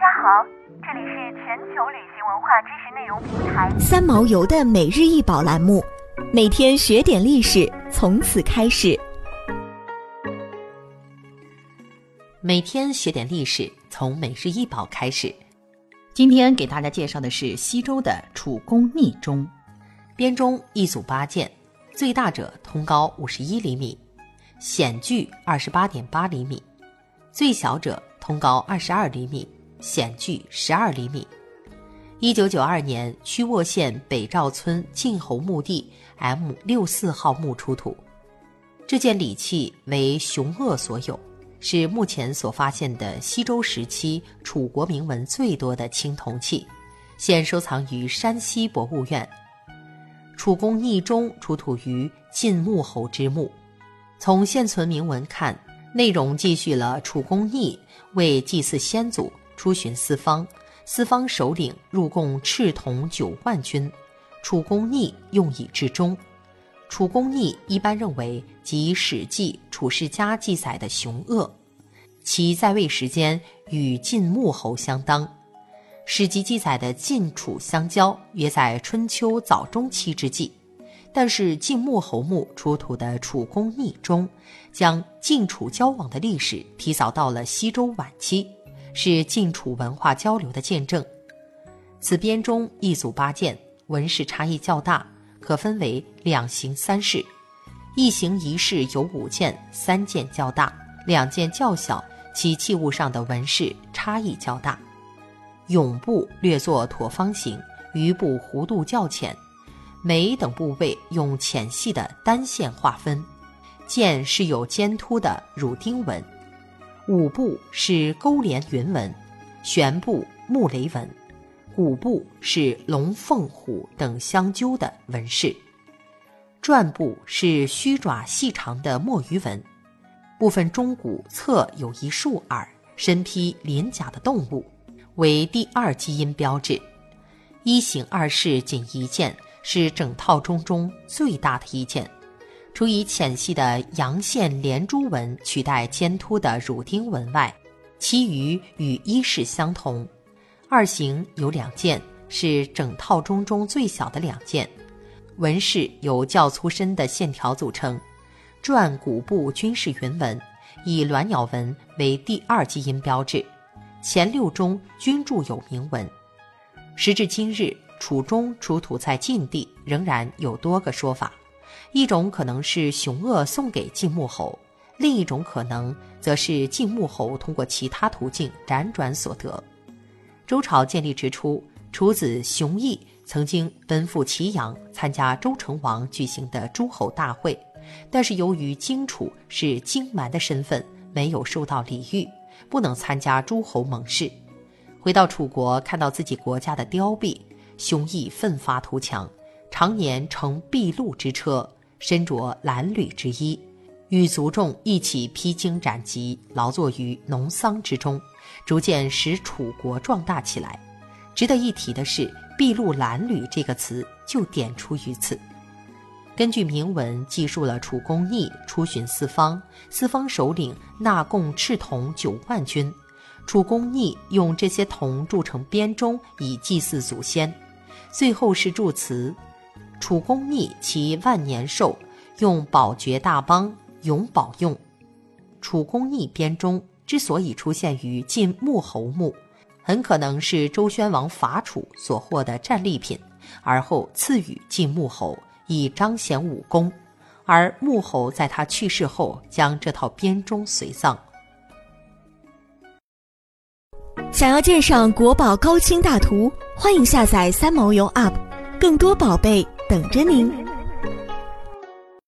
家好，这里是全球旅行文化知识内容平台三毛游的每日一宝栏目，每天学点历史，从此开始。每天学点历史，从每日一宝开始。今天给大家介绍的是西周的楚公逆钟，编钟一组八件，最大者通高五十一厘米，显距二十八点八厘米，最小者通高二十二厘米，显距十二厘米。一九九二年，曲沃县北赵村晋侯墓地 M 六四号墓出土，这件礼器为熊鄂所有。是目前所发现的西周时期楚国铭文最多的青铜器，现收藏于山西博物院。楚公逆钟出土于晋穆侯之墓，从现存铭文看，内容记叙了楚公逆为祭祀先祖出巡四方，四方首领入贡赤铜九万军，楚公逆用以至中。楚公逆一般认为即《史记·楚世家》记载的熊恶，其在位时间与晋穆侯相当。史籍记载的晋楚相交约在春秋早中期之际，但是晋穆侯墓出土的楚公逆中，将晋楚交往的历史提早到了西周晚期，是晋楚文化交流的见证。此编钟一组八件，纹饰差异较大。可分为两形三式，一形一式有五件，三件较大，两件较小，其器物上的纹饰差异较大。甬部略作椭方形，余部弧度较浅，眉等部位用浅细的单线划分。剑是有尖凸的乳钉纹，五部是勾连云纹，悬部木雷纹。骨部是龙凤虎等相纠的纹饰，转部是须爪细长的墨鱼纹，部分钟骨侧有一竖耳，身披鳞甲的动物，为第二基因标志。一形二式仅一件，是整套钟中最大的一件。除以浅细的阳线连珠纹取代尖凸的乳钉纹外，其余与一式相同。二形有两件，是整套钟中最小的两件，纹饰由较粗深的线条组成，转骨部均是云纹，以鸾鸟纹为第二基因标志，前六钟均铸有铭文。时至今日，楚钟出土在晋地仍然有多个说法，一种可能是熊鄂送给晋穆侯，另一种可能则是晋穆侯通过其他途径辗转所得。周朝建立之初，楚子熊绎曾经奔赴祁阳参加周成王举行的诸侯大会，但是由于荆楚是荆蛮的身份，没有受到礼遇，不能参加诸侯盟誓。回到楚国，看到自己国家的凋敝，熊绎奋发图强，常年乘跸鹿之车，身着褴褛之衣。与族众一起披荆斩棘，劳作于农桑之中，逐渐使楚国壮大起来。值得一提的是，“筚路蓝缕”这个词就点出于此。根据铭文记述了楚公逆出巡四方，四方首领纳贡赤铜九万军，楚公逆用这些铜铸成编钟以祭祀祖先。最后是祝词：“楚公逆其万年寿，用宝爵大邦。”永保用，楚公逆编钟之所以出现于晋穆侯墓，很可能是周宣王伐楚所获的战利品，而后赐予晋穆侯，以彰显武功。而穆侯在他去世后，将这套编钟随葬。想要鉴赏国宝高清大图，欢迎下载三毛游 App，更多宝贝等着您。